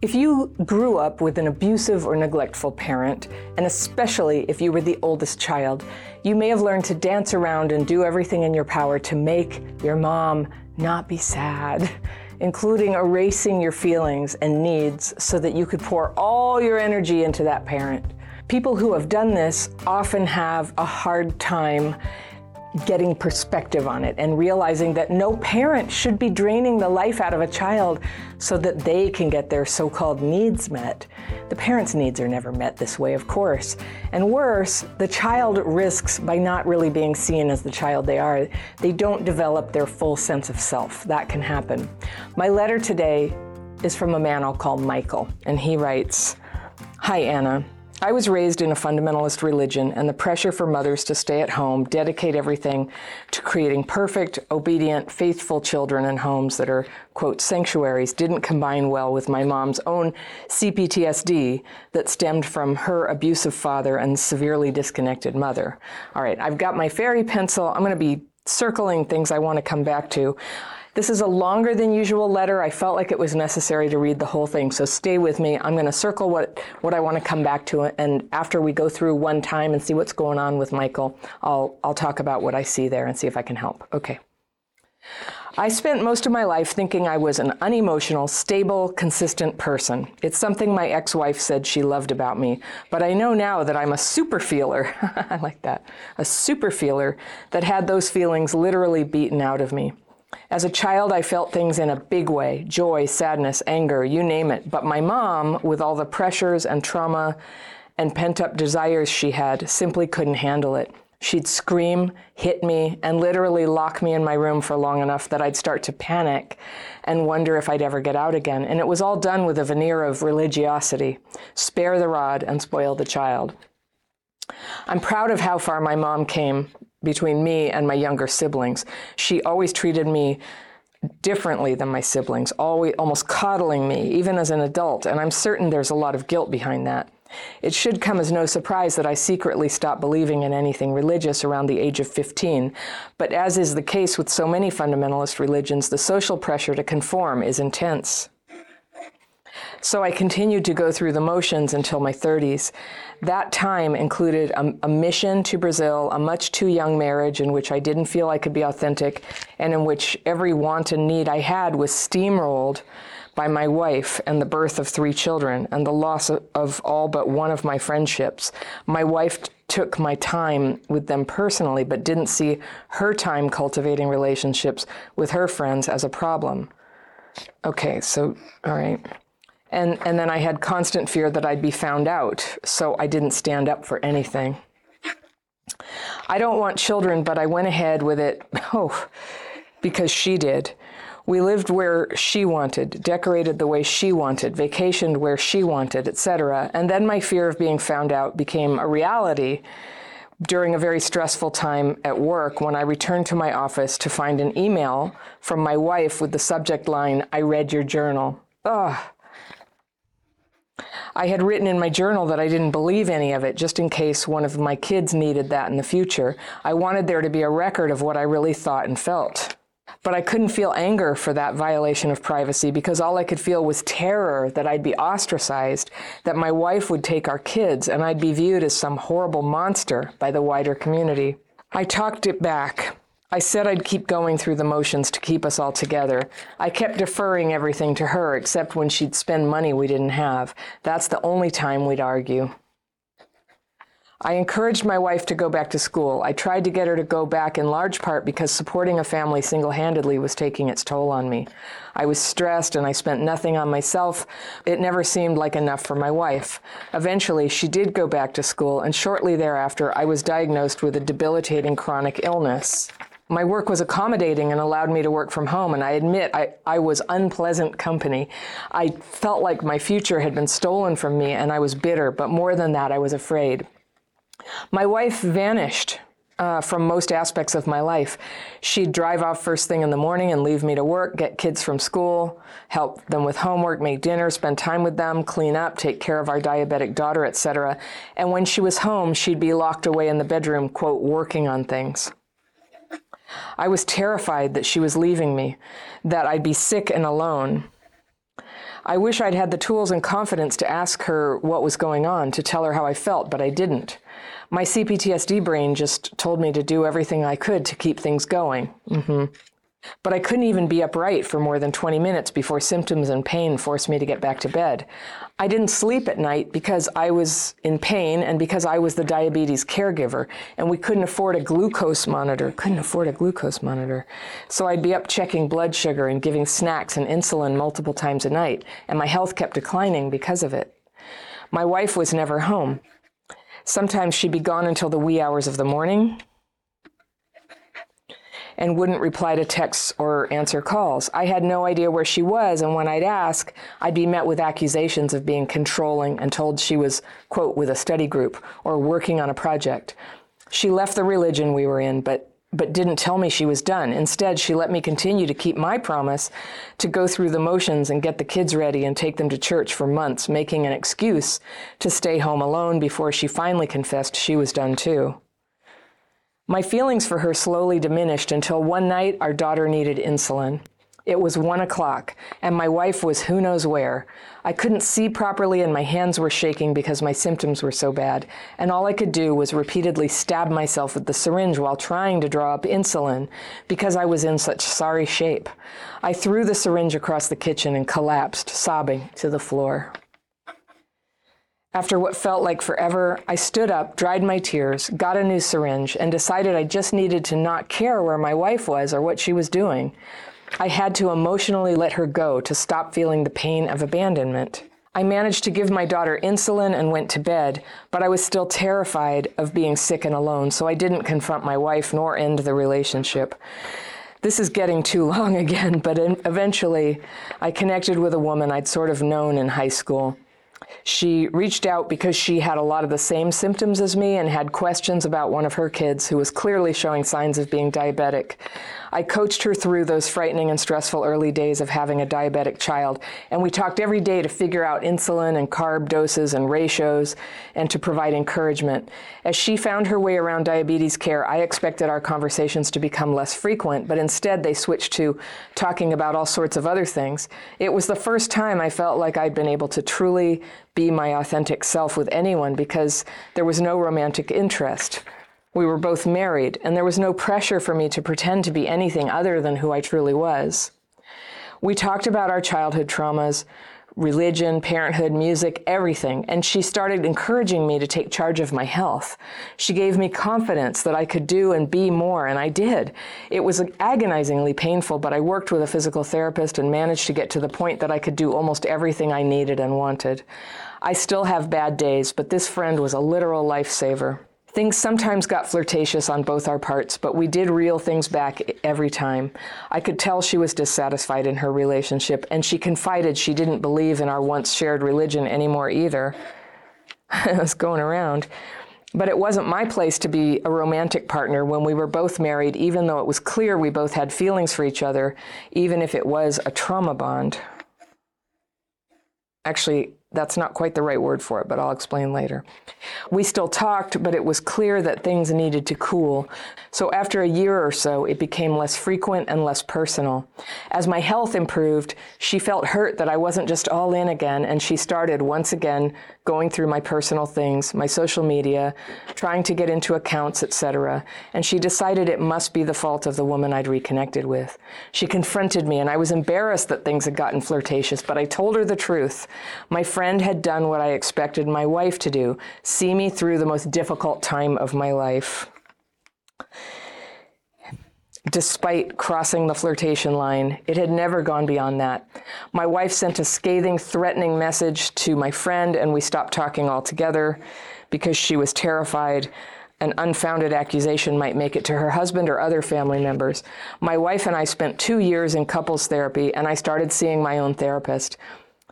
If you grew up with an abusive or neglectful parent, and especially if you were the oldest child, you may have learned to dance around and do everything in your power to make your mom not be sad, including erasing your feelings and needs so that you could pour all your energy into that parent. People who have done this often have a hard time getting perspective on it and realizing that no parent should be draining the life out of a child so that they can get their so called needs met. The parent's needs are never met this way, of course. And worse, the child risks by not really being seen as the child they are. They don't develop their full sense of self. That can happen. My letter today is from a man I'll call Michael, and he writes Hi, Anna. I was raised in a fundamentalist religion, and the pressure for mothers to stay at home, dedicate everything to creating perfect, obedient, faithful children and homes that are, quote, sanctuaries, didn't combine well with my mom's own CPTSD that stemmed from her abusive father and severely disconnected mother. All right, I've got my fairy pencil. I'm going to be circling things I want to come back to. This is a longer than usual letter. I felt like it was necessary to read the whole thing, so stay with me. I'm going to circle what, what I want to come back to, and after we go through one time and see what's going on with Michael, I'll, I'll talk about what I see there and see if I can help. Okay. I spent most of my life thinking I was an unemotional, stable, consistent person. It's something my ex wife said she loved about me, but I know now that I'm a super feeler. I like that. A super feeler that had those feelings literally beaten out of me. As a child, I felt things in a big way joy, sadness, anger, you name it. But my mom, with all the pressures and trauma and pent up desires she had, simply couldn't handle it. She'd scream, hit me, and literally lock me in my room for long enough that I'd start to panic and wonder if I'd ever get out again. And it was all done with a veneer of religiosity spare the rod and spoil the child. I'm proud of how far my mom came between me and my younger siblings. She always treated me differently than my siblings, always almost coddling me, even as an adult, and I'm certain there's a lot of guilt behind that. It should come as no surprise that I secretly stopped believing in anything religious around the age of 15, but as is the case with so many fundamentalist religions, the social pressure to conform is intense. So I continued to go through the motions until my 30s. That time included a, a, mission to Brazil, a much too young marriage in which I didn't feel I could be authentic, and in which every want and need I had was steamrolled by my wife and the birth of three children and the loss of, of all but one of my friendships. My wife t- took my time with them personally, but didn't see her time cultivating relationships with her friends as a problem. Okay, so, all right. And, and then I had constant fear that I'd be found out, so I didn't stand up for anything. I don't want children, but I went ahead with it, oh, because she did. We lived where she wanted, decorated the way she wanted, vacationed where she wanted, etc. And then my fear of being found out became a reality during a very stressful time at work when I returned to my office to find an email from my wife with the subject line, I read your journal. Ugh. I had written in my journal that I didn't believe any of it, just in case one of my kids needed that in the future. I wanted there to be a record of what I really thought and felt. But I couldn't feel anger for that violation of privacy because all I could feel was terror that I'd be ostracized, that my wife would take our kids, and I'd be viewed as some horrible monster by the wider community. I talked it back. I said I'd keep going through the motions to keep us all together. I kept deferring everything to her except when she'd spend money we didn't have. That's the only time we'd argue. I encouraged my wife to go back to school. I tried to get her to go back in large part because supporting a family single handedly was taking its toll on me. I was stressed and I spent nothing on myself. It never seemed like enough for my wife. Eventually, she did go back to school, and shortly thereafter, I was diagnosed with a debilitating chronic illness. My work was accommodating and allowed me to work from home, and I admit I, I was unpleasant company. I felt like my future had been stolen from me, and I was bitter, but more than that, I was afraid. My wife vanished uh, from most aspects of my life. She'd drive off first thing in the morning and leave me to work, get kids from school, help them with homework, make dinner, spend time with them, clean up, take care of our diabetic daughter, etc. And when she was home, she'd be locked away in the bedroom, quote, working on things. I was terrified that she was leaving me, that I'd be sick and alone. I wish I'd had the tools and confidence to ask her what was going on, to tell her how I felt, but I didn't. My CPTSD brain just told me to do everything I could to keep things going. Mm-hmm. But I couldn't even be upright for more than 20 minutes before symptoms and pain forced me to get back to bed. I didn't sleep at night because I was in pain and because I was the diabetes caregiver and we couldn't afford a glucose monitor. Couldn't afford a glucose monitor. So I'd be up checking blood sugar and giving snacks and insulin multiple times a night, and my health kept declining because of it. My wife was never home. Sometimes she'd be gone until the wee hours of the morning and wouldn't reply to texts or answer calls. I had no idea where she was, and when I'd ask, I'd be met with accusations of being controlling and told she was, quote, with a study group or working on a project. She left the religion we were in, but but didn't tell me she was done. Instead, she let me continue to keep my promise to go through the motions and get the kids ready and take them to church for months, making an excuse to stay home alone before she finally confessed she was done too. My feelings for her slowly diminished until one night our daughter needed insulin. It was one o'clock, and my wife was who knows where. I couldn't see properly, and my hands were shaking because my symptoms were so bad, and all I could do was repeatedly stab myself with the syringe while trying to draw up insulin because I was in such sorry shape. I threw the syringe across the kitchen and collapsed, sobbing, to the floor. After what felt like forever, I stood up, dried my tears, got a new syringe, and decided I just needed to not care where my wife was or what she was doing. I had to emotionally let her go to stop feeling the pain of abandonment. I managed to give my daughter insulin and went to bed, but I was still terrified of being sick and alone, so I didn't confront my wife nor end the relationship. This is getting too long again, but eventually I connected with a woman I'd sort of known in high school. She reached out because she had a lot of the same symptoms as me and had questions about one of her kids who was clearly showing signs of being diabetic. I coached her through those frightening and stressful early days of having a diabetic child, and we talked every day to figure out insulin and carb doses and ratios and to provide encouragement. As she found her way around diabetes care, I expected our conversations to become less frequent, but instead they switched to talking about all sorts of other things. It was the first time I felt like I'd been able to truly be my authentic self with anyone because there was no romantic interest. We were both married, and there was no pressure for me to pretend to be anything other than who I truly was. We talked about our childhood traumas, religion, parenthood, music, everything, and she started encouraging me to take charge of my health. She gave me confidence that I could do and be more, and I did. It was agonizingly painful, but I worked with a physical therapist and managed to get to the point that I could do almost everything I needed and wanted. I still have bad days, but this friend was a literal lifesaver. Things sometimes got flirtatious on both our parts, but we did reel things back every time. I could tell she was dissatisfied in her relationship, and she confided she didn't believe in our once shared religion anymore either. I was going around. But it wasn't my place to be a romantic partner when we were both married, even though it was clear we both had feelings for each other, even if it was a trauma bond. Actually, that's not quite the right word for it, but I'll explain later. We still talked, but it was clear that things needed to cool. So after a year or so, it became less frequent and less personal. As my health improved, she felt hurt that I wasn't just all in again, and she started once again going through my personal things, my social media, trying to get into accounts, etc. And she decided it must be the fault of the woman I'd reconnected with. She confronted me, and I was embarrassed that things had gotten flirtatious, but I told her the truth. My friend had done what I expected my wife to do see me through the most difficult time of my life. Despite crossing the flirtation line, it had never gone beyond that. My wife sent a scathing, threatening message to my friend, and we stopped talking altogether because she was terrified an unfounded accusation might make it to her husband or other family members. My wife and I spent two years in couples therapy, and I started seeing my own therapist.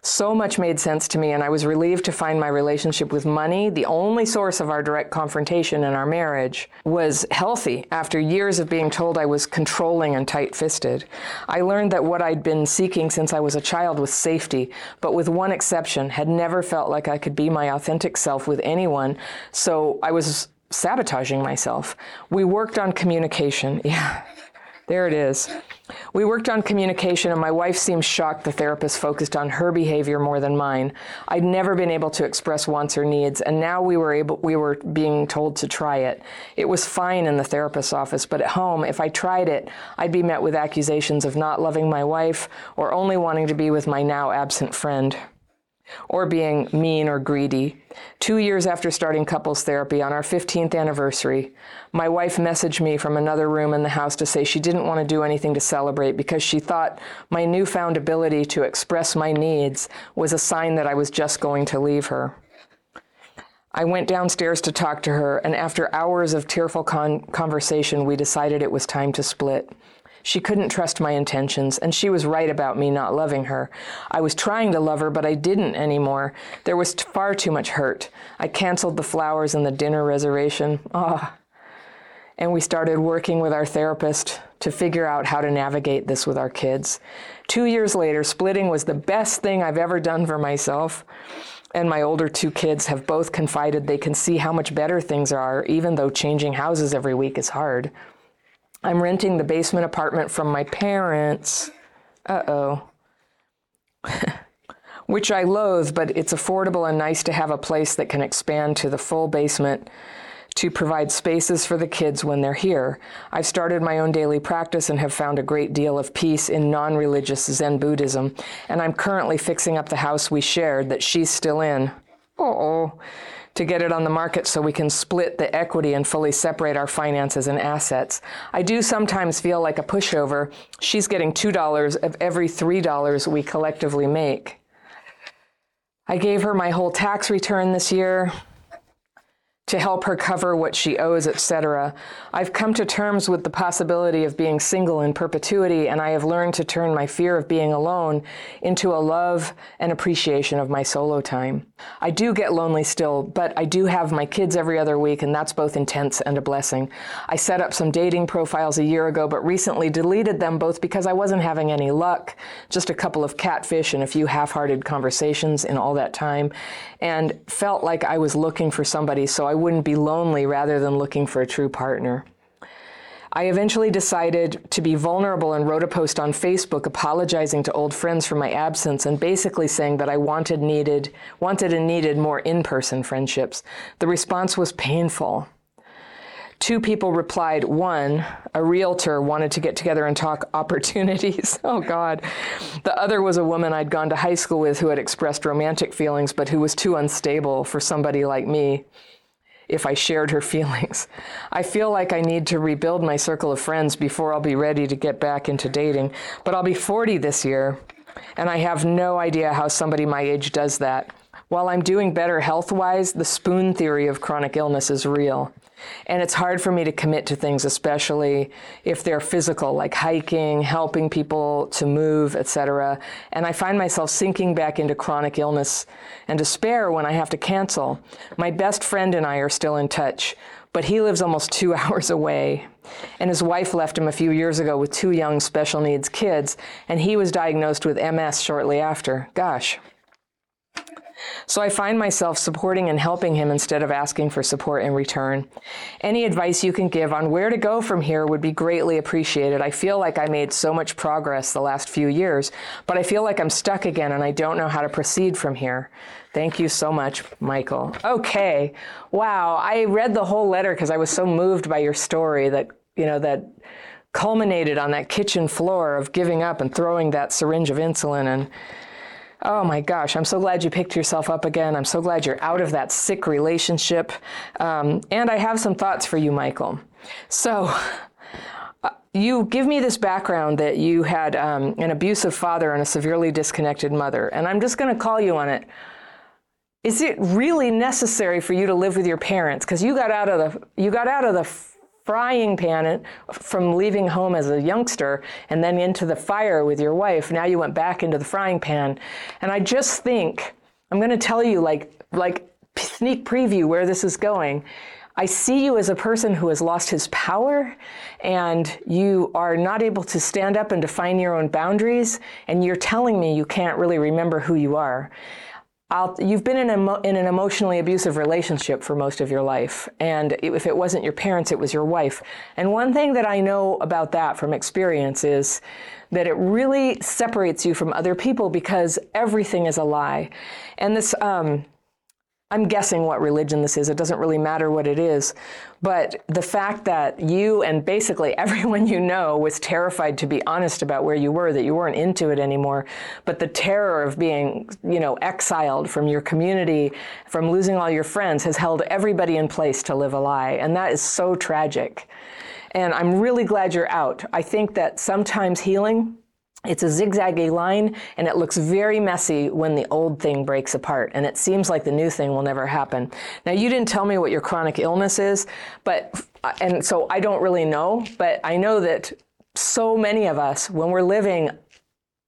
So much made sense to me, and I was relieved to find my relationship with money, the only source of our direct confrontation in our marriage, was healthy after years of being told I was controlling and tight fisted. I learned that what I'd been seeking since I was a child was safety, but with one exception, had never felt like I could be my authentic self with anyone, so I was sabotaging myself. We worked on communication. Yeah. There it is. We worked on communication, and my wife seemed shocked the therapist focused on her behavior more than mine. I'd never been able to express wants or needs, and now we were able we were being told to try it. It was fine in the therapist's office, but at home, if I tried it, I'd be met with accusations of not loving my wife or only wanting to be with my now absent friend or being mean or greedy. Two years after starting couples therapy on our 15th anniversary, my wife messaged me from another room in the house to say she didn't want to do anything to celebrate because she thought my newfound ability to express my needs was a sign that I was just going to leave her. I went downstairs to talk to her, and after hours of tearful con- conversation, we decided it was time to split. She couldn't trust my intentions, and she was right about me not loving her. I was trying to love her, but I didn't anymore. There was far too much hurt. I canceled the flowers and the dinner reservation. Ah. Oh. And we started working with our therapist to figure out how to navigate this with our kids. Two years later, splitting was the best thing I've ever done for myself and my older two kids have both confided they can see how much better things are, even though changing houses every week is hard. I'm renting the basement apartment from my parents. Uh oh. Which I loathe, but it's affordable and nice to have a place that can expand to the full basement to provide spaces for the kids when they're here. I've started my own daily practice and have found a great deal of peace in non religious Zen Buddhism, and I'm currently fixing up the house we shared that she's still in. Oh to get it on the market so we can split the equity and fully separate our finances and assets. I do sometimes feel like a pushover. She's getting $2 of every $3 we collectively make. I gave her my whole tax return this year to help her cover what she owes, etc. I've come to terms with the possibility of being single in perpetuity, and I have learned to turn my fear of being alone into a love and appreciation of my solo time. I do get lonely still, but I do have my kids every other week, and that's both intense and a blessing. I set up some dating profiles a year ago, but recently deleted them both because I wasn't having any luck, just a couple of catfish and a few half hearted conversations in all that time, and felt like I was looking for somebody so I wouldn't be lonely rather than looking for a true partner. I eventually decided to be vulnerable and wrote a post on Facebook apologizing to old friends for my absence and basically saying that I wanted needed wanted and needed more in-person friendships. The response was painful. Two people replied. One, a realtor, wanted to get together and talk opportunities. oh, God. The other was a woman I'd gone to high school with who had expressed romantic feelings, but who was too unstable for somebody like me if I shared her feelings. I feel like I need to rebuild my circle of friends before I'll be ready to get back into dating. But I'll be 40 this year, and I have no idea how somebody my age does that. While I'm doing better health wise, the spoon theory of chronic illness is real. And it's hard for me to commit to things, especially if they're physical, like hiking, helping people to move, etc. And I find myself sinking back into chronic illness and despair when I have to cancel. My best friend and I are still in touch, but he lives almost two hours away. And his wife left him a few years ago with two young special needs kids, and he was diagnosed with MS shortly after. Gosh. So I find myself supporting and helping him instead of asking for support in return. Any advice you can give on where to go from here would be greatly appreciated. I feel like I made so much progress the last few years, but I feel like I'm stuck again and I don't know how to proceed from here. Thank you so much, Michael. Okay. Wow. I read the whole letter because I was so moved by your story that, you know, that culminated on that kitchen floor of giving up and throwing that syringe of insulin and Oh my gosh, I'm so glad you picked yourself up again. I'm so glad you're out of that sick relationship. Um, and I have some thoughts for you, Michael. So, uh, you give me this background that you had um, an abusive father and a severely disconnected mother, and I'm just going to call you on it. Is it really necessary for you to live with your parents? Because you got out of the you got out of the frying pan from leaving home as a youngster and then into the fire with your wife. Now you went back into the frying pan. And I just think, I'm going to tell you like, like sneak preview where this is going. I see you as a person who has lost his power and you are not able to stand up and define your own boundaries, and you're telling me you can't really remember who you are. I'll, you've been in, in an emotionally abusive relationship for most of your life. And if it wasn't your parents, it was your wife. And one thing that I know about that from experience is that it really separates you from other people because everything is a lie. And this, um, I'm guessing what religion this is. It doesn't really matter what it is. But the fact that you and basically everyone you know was terrified to be honest about where you were, that you weren't into it anymore, but the terror of being, you know, exiled from your community, from losing all your friends has held everybody in place to live a lie. And that is so tragic. And I'm really glad you're out. I think that sometimes healing it's a zigzaggy line and it looks very messy when the old thing breaks apart and it seems like the new thing will never happen. Now you didn't tell me what your chronic illness is, but uh, and so I don't really know, but I know that so many of us when we're living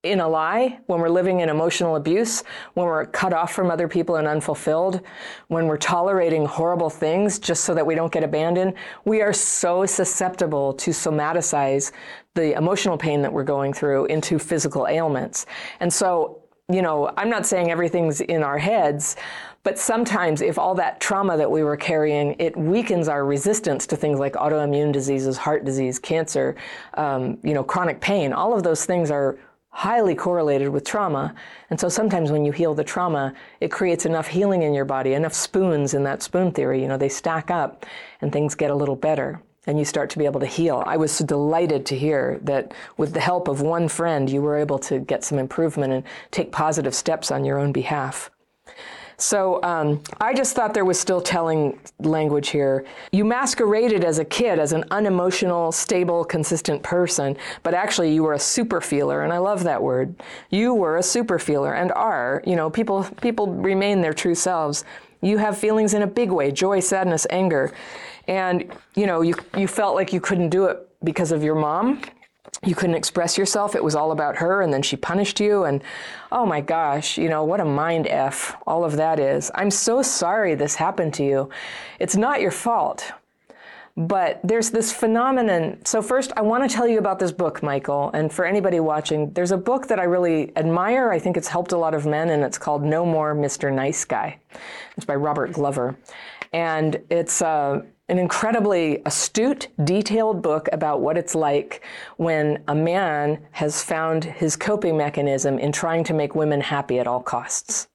in a lie, when we're living in emotional abuse, when we're cut off from other people and unfulfilled, when we're tolerating horrible things just so that we don't get abandoned, we are so susceptible to somaticize the emotional pain that we're going through into physical ailments. And so, you know, I'm not saying everything's in our heads, but sometimes if all that trauma that we were carrying, it weakens our resistance to things like autoimmune diseases, heart disease, cancer, um, you know, chronic pain. All of those things are highly correlated with trauma. And so sometimes when you heal the trauma, it creates enough healing in your body, enough spoons in that spoon theory, you know, they stack up and things get a little better and you start to be able to heal. I was delighted to hear that with the help of one friend, you were able to get some improvement and take positive steps on your own behalf. So um, I just thought there was still telling language here. You masqueraded as a kid as an unemotional, stable, consistent person, but actually you were a super feeler, and I love that word. You were a super feeler and are. You know, people people remain their true selves. You have feelings in a big way: joy, sadness, anger, and you know you you felt like you couldn't do it because of your mom you couldn't express yourself. It was all about her, and then she punished you. And oh my gosh, you know, what a mind F all of that is. I'm so sorry this happened to you. It's not your fault. But there's this phenomenon. So, first, I want to tell you about this book, Michael. And for anybody watching, there's a book that I really admire. I think it's helped a lot of men, and it's called No More Mr. Nice Guy. It's by Robert Glover. And it's, uh, an incredibly astute, detailed book about what it's like when a man has found his coping mechanism in trying to make women happy at all costs.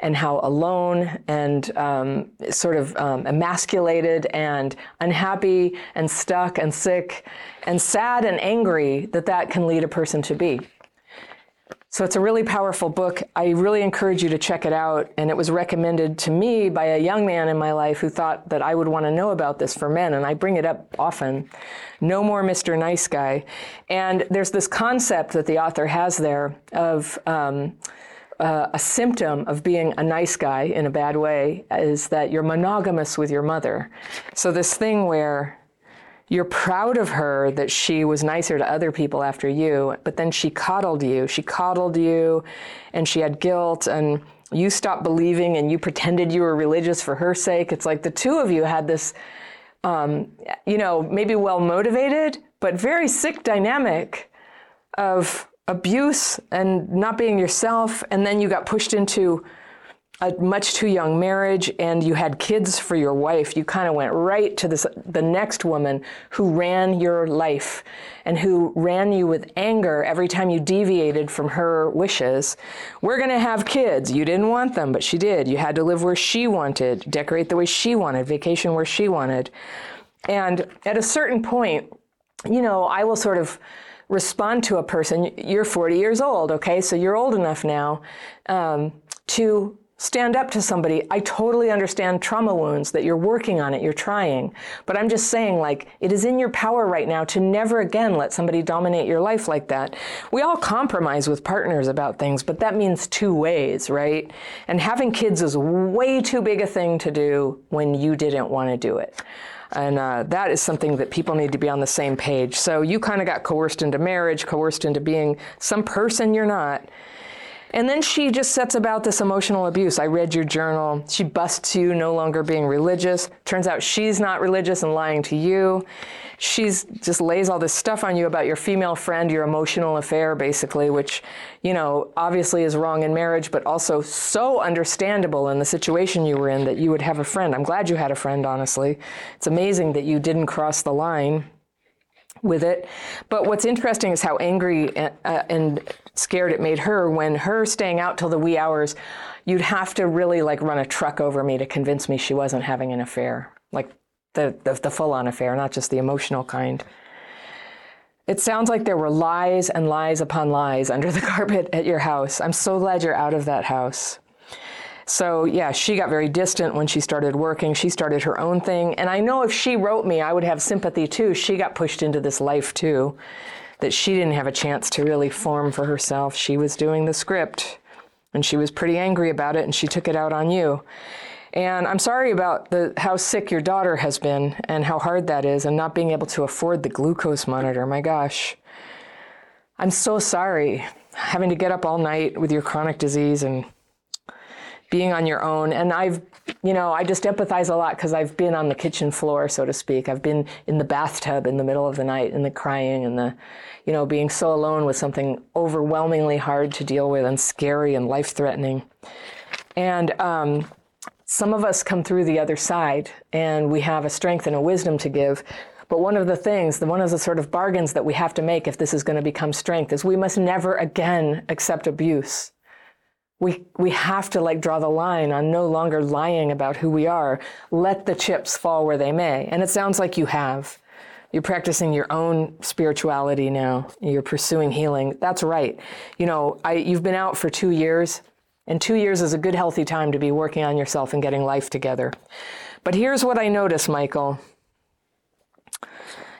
And how alone and um, sort of um, emasculated and unhappy and stuck and sick and sad and angry that that can lead a person to be. So it's a really powerful book. I really encourage you to check it out. And it was recommended to me by a young man in my life who thought that I would want to know about this for men. And I bring it up often. No more Mr. Nice Guy. And there's this concept that the author has there of um, uh, a symptom of being a nice guy in a bad way is that you're monogamous with your mother. So this thing where you're proud of her that she was nicer to other people after you, but then she coddled you. She coddled you and she had guilt and you stopped believing and you pretended you were religious for her sake. It's like the two of you had this, um, you know, maybe well motivated, but very sick dynamic of abuse and not being yourself. And then you got pushed into a much too young marriage and you had kids for your wife, you kind of went right to this, the next woman who ran your life and who ran you with anger every time you deviated from her wishes. We're going to have kids. You didn't want them, but she did. You had to live where she wanted, decorate the way she wanted, vacation where she wanted. And at a certain point, you know, I will sort of respond to a person. You're 40 years old, okay? So you're old enough now um, to stand up to somebody. I totally understand trauma wounds that you're working on it, you're trying. But I'm just saying, like, it is in your power right now to never again let somebody dominate your life like that. We all compromise with partners about things, but that means two ways, right? And having kids is way too big a thing to do when you didn't want to do it. And uh, that is something that people need to be on the same page. So you kind of got coerced into marriage, coerced into being some person you're not And then she just sets about this emotional abuse. I read your journal. She busts you no longer being religious. Turns out she's not religious and lying to you. She's just lays all this stuff on you about your female friend, your emotional affair, basically, which, you know, obviously is wrong in marriage, but also so understandable in the situation you were in that you would have a friend. I'm glad you had a friend, honestly. It's amazing that you didn't cross the line with it. But what's interesting is how angry and, uh, and scared it made her when her staying out till the wee hours, you'd have to really like run a truck over me to convince me she wasn't having an affair, like the, the, the full on affair, not just the emotional kind. It sounds like there were lies and lies upon lies under the carpet at your house. I'm so glad you're out of that house. So, yeah, she got very distant when she started working. She started her own thing. And I know if she wrote me, I would have sympathy too. She got pushed into this life too, that she didn't have a chance to really form for herself. She was doing the script and she was pretty angry about it and she took it out on you. And I'm sorry about the, how sick your daughter has been and how hard that is and not being able to afford the glucose monitor. My gosh. I'm so sorry having to get up all night with your chronic disease and being on your own. And I've, you know, I just empathize a lot because I've been on the kitchen floor, so to speak. I've been in the bathtub in the middle of the night and the crying and the, you know, being so alone with something overwhelmingly hard to deal with and scary and life threatening. And um, some of us come through the other side and we have a strength and a wisdom to give. But one of the things, the one of the sort of bargains that we have to make if this is going to become strength is we must never again accept abuse we we have to like draw the line on no longer lying about who we are. Let the chips fall where they may. And it sounds like you have. You're practicing your own spirituality now. You're pursuing healing. That's right. You know I, you've been out for two years and two years is a good healthy time to be working on yourself and getting life together. But here's what i notice michael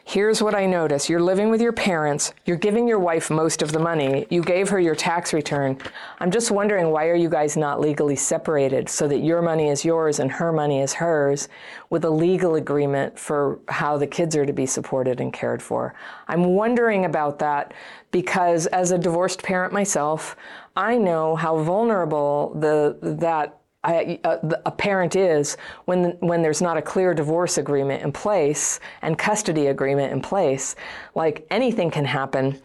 Here's what I notice. You're living with your parents. You're giving your wife most of the money. You gave her your tax return. I'm just wondering why are you guys not legally separated so that your money is yours and her money is hers with a legal agreement for how the kids are to be supported and cared for. I'm wondering about that because as a divorced parent myself, I know how vulnerable the that Uh, a parent is when when there's not a clear divorce agreement in place and custody agreement in place. Like anything can happen,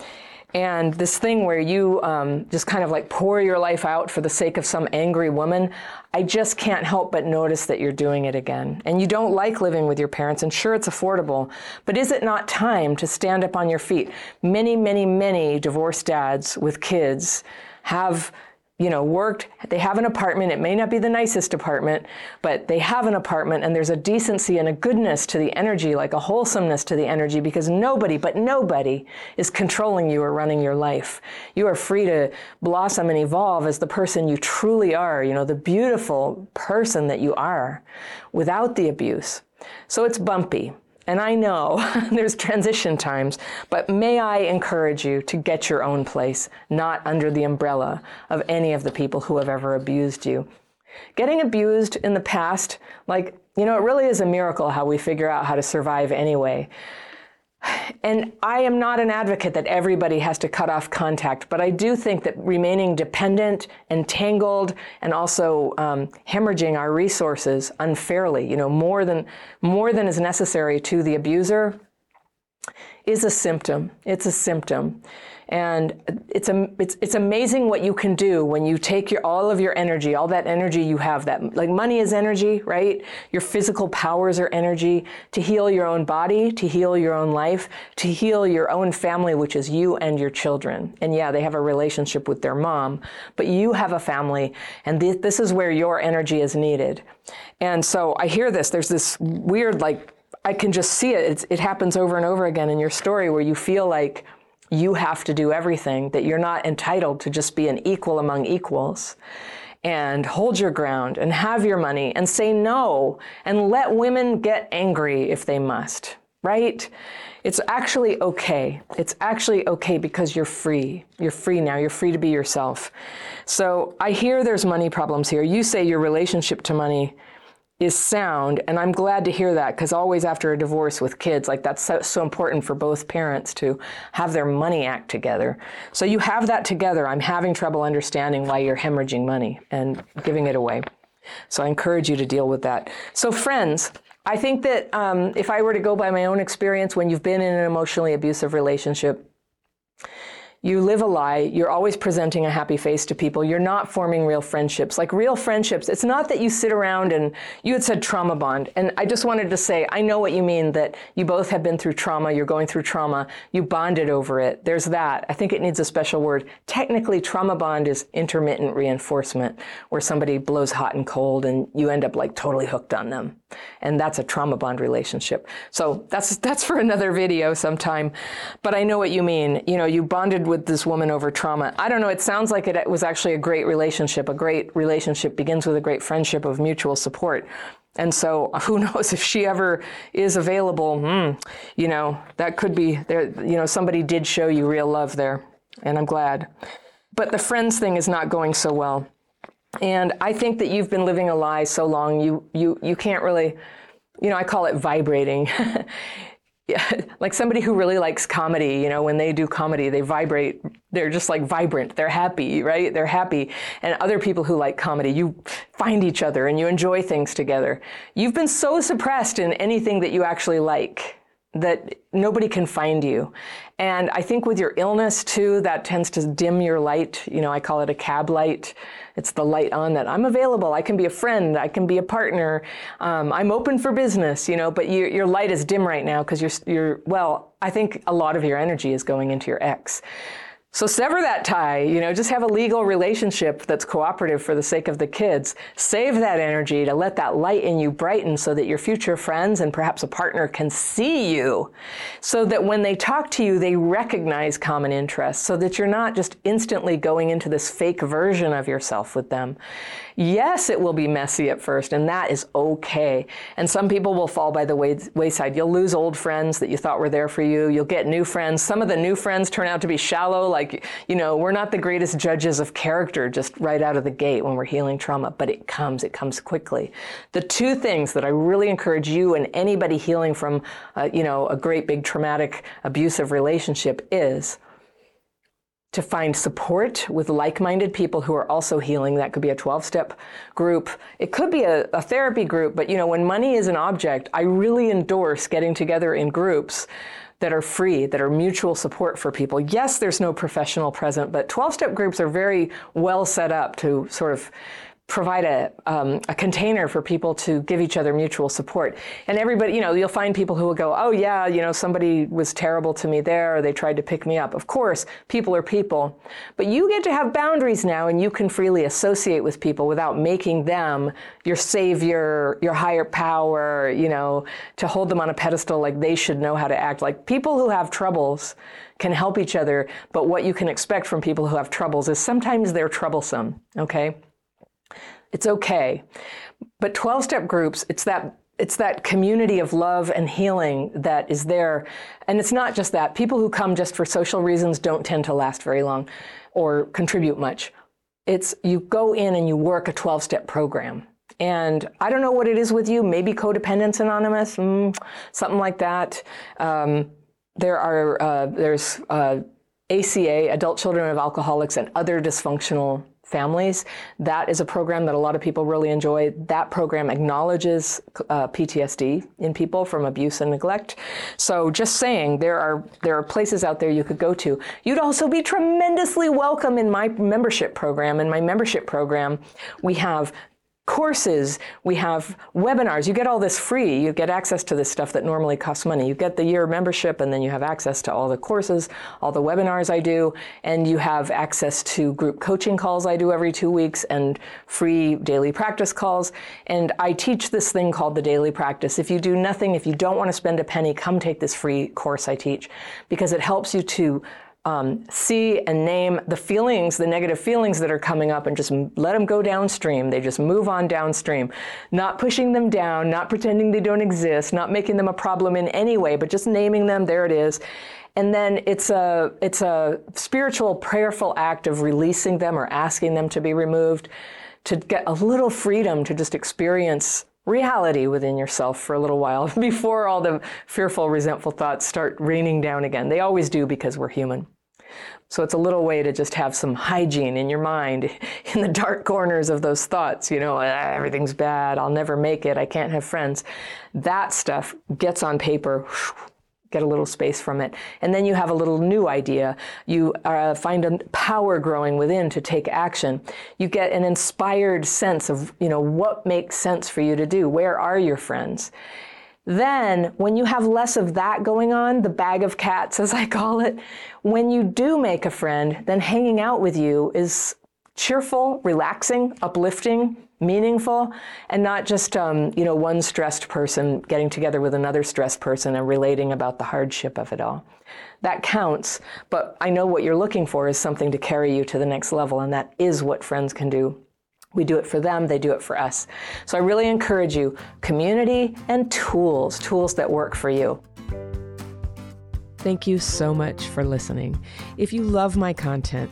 and this thing where you um, just kind of like pour your life out for the sake of some angry woman, I just can't help but notice that you're doing it again. And you don't like living with your parents, and sure, it's affordable, but is it not time to stand up on your feet? Many, many, many divorced dads with kids have you know, worked, they have an apartment. It may not be the nicest apartment, but they have an apartment and there's a decency and a goodness to the energy, like a wholesomeness to the energy, because nobody, but nobody is controlling you or running your life. You are free to blossom and evolve as the person you truly are, you know, the beautiful person that you are without the abuse. So it's bumpy. And I know there's transition times, but may I encourage you to get your own place, not under the umbrella of any of the people who have ever abused you. Getting abused in the past, like, you know, it really is a miracle how we figure out how to survive anyway. And I am not an advocate that everybody has to cut off contact, but I do think that remaining dependent, entangled, and also um, hemorrhaging our resources unfairly, you know, more than more than is necessary to the abuser, is a symptom. It's a symptom. And it's, it's, it's amazing what you can do when you take your, all of your energy, all that energy you have, that like money is energy, right? Your physical powers are energy to heal your own body, to heal your own life, to heal your own family, which is you and your children. And yeah, they have a relationship with their mom, but you have a family, and th- this is where your energy is needed. And so I hear this, there's this weird, like, I can just see it. It's, it happens over and over again in your story where you feel like, you have to do everything, that you're not entitled to just be an equal among equals. And hold your ground and have your money and say no and let women get angry if they must, right? It's actually okay. It's actually okay because you're free. You're free now. You're free to be yourself. So I hear there's money problems here. You say your relationship to money is sound and i'm glad to hear that because always after a divorce with kids like that's so, so, important for both parents to have their money act together. So you have that together. I'm having trouble understanding why you're hemorrhaging money and giving it away. So i encourage you to deal with that. So friends i think that um, if i were to go by my own experience when you've been in an emotionally abusive relationship you live a lie. You're always presenting a happy face to people. You're not forming real friendships. Like real friendships, it's not that you sit around and you had said trauma bond. And I just wanted to say, I know what you mean that you both have been through trauma, you're going through trauma, you bonded over it. There's that. I think it needs a special word. Technically, trauma bond is intermittent reinforcement, where somebody blows hot and cold and you end up like totally hooked on them. And that's a trauma bond relationship. So that's that's for another video sometime. But I know what you mean. You know, you bonded with this woman over trauma. I don't know, it sounds like it was actually a great relationship. A great relationship begins with a great friendship of mutual support. And so who knows if she ever is available, hmm, you know, that could be there, you know, somebody did show you real love there. And I'm glad. But the friends thing is not going so well. And I think that you've been living a lie so long, you you you can't really, you know, I call it vibrating. yeah, like somebody who really likes comedy, you know, when they do comedy, they vibrate. They're just like vibrant. They're happy, right? They're happy. And other people who like comedy, you find each other and you enjoy things together. You've been so suppressed in anything that you actually like that nobody can find you. And I think with your illness too, that tends to dim your light. You know, I call it a cab light. It's the light on that I'm available. I can be a friend. I can be a partner. Um, I'm open for business. You know, but your, your light is dim right now because you're you're well. I think a lot of your energy is going into your ex. So sever that tie, you know, just have a legal relationship that's cooperative for the sake of the kids. Save that energy to let that light in you brighten so that your future friends and perhaps a partner can see you. So that when they talk to you, they recognize common interests so that you're not just instantly going into this fake version of yourself with them. Yes, it will be messy at first, and that is okay. And some people will fall by the wayside. You'll lose old friends that you thought were there for you. You'll get new friends. Some of the new friends turn out to be shallow. Like, you know, we're not the greatest judges of character just right out of the gate when we're healing trauma, but it comes, it comes quickly. The two things that I really encourage you and anybody healing from, uh, you know, a great big traumatic abusive relationship is to find support with like minded people who are also healing. That could be a 12 step group. It could be a, a, therapy group, but you know, when money is an object, I really endorse getting together in groups that are free, that are mutual support for people. Yes, there's no professional present, but 12 step groups are very well set up to sort of provide a, um, a container for people to give each other mutual support. And everybody, you know, you'll find people who will go, oh, yeah, you know, somebody was terrible to me there, or they tried to pick me up. Of course, people are people. But you get to have boundaries now, and you can freely associate with people without making them your savior, your higher power, you know, to hold them on a pedestal like they should know how to act. Like people who have troubles can help each other, but what you can expect from people who have troubles is sometimes they're troublesome, okay? It's okay. But 12 step groups, it's that it's that community of love and healing that is there. And it's not just that. People who come just for social reasons don't tend to last very long or contribute much. It's you go in and you work a 12 step program. And I don't know what it is with you, maybe Co-Dependents Anonymous, mm, something like that. Um, there are, uh, there's uh, ACA, Adult Children of Alcoholics, and other dysfunctional families. That is a program that a lot of people really enjoy. That program acknowledges uh, PTSD in people from abuse and neglect. So just saying, there are there are places out there you could go to. You'd also be tremendously welcome in my membership program. In my membership program, we have courses, we have webinars. You get all this free. You get access to this stuff that normally costs money. You get the year membership, and then you have access to all the courses, all the webinars I do, and you have access to group coaching calls I do every two weeks and free daily practice calls. And I teach this thing called the daily practice. If you do nothing, if you don't want to spend a penny, come take this free course I teach because it helps you to um, see and name the feelings, the negative feelings that are coming up, and just let them go downstream. They just move on downstream, not pushing them down, not pretending they don't exist, not making them a problem in any way, but just naming them. There it is. And then it's a it's a spiritual, prayerful act of releasing them or asking them to be removed, to get a little freedom to just experience reality within yourself for a little while before all the fearful, resentful thoughts start raining down again. They always do because we're human. So it's a little way to just have some hygiene in your mind in the dark corners of those thoughts, you know, ah, everything's bad, I'll never make it, I can't have friends. That stuff gets on paper, get a little space from it. And then you have a little new idea. You uh, find a power growing within to take action. You get an inspired sense of, you know, what makes sense for you to do. Where are your friends? Then, when you have less of that going on, the bag of cats, as I call it, when you do make a friend, then hanging out with you is cheerful, relaxing, uplifting, meaningful, and not just um, you know one stressed person getting together with another stressed person and relating about the hardship of it all. That counts, but I know what you're looking for is something to carry you to the next level, and that is what friends can do. We do it for them, they do it for us. So I really encourage you community and tools, tools that work for you. Thank you so much for listening. If you love my content,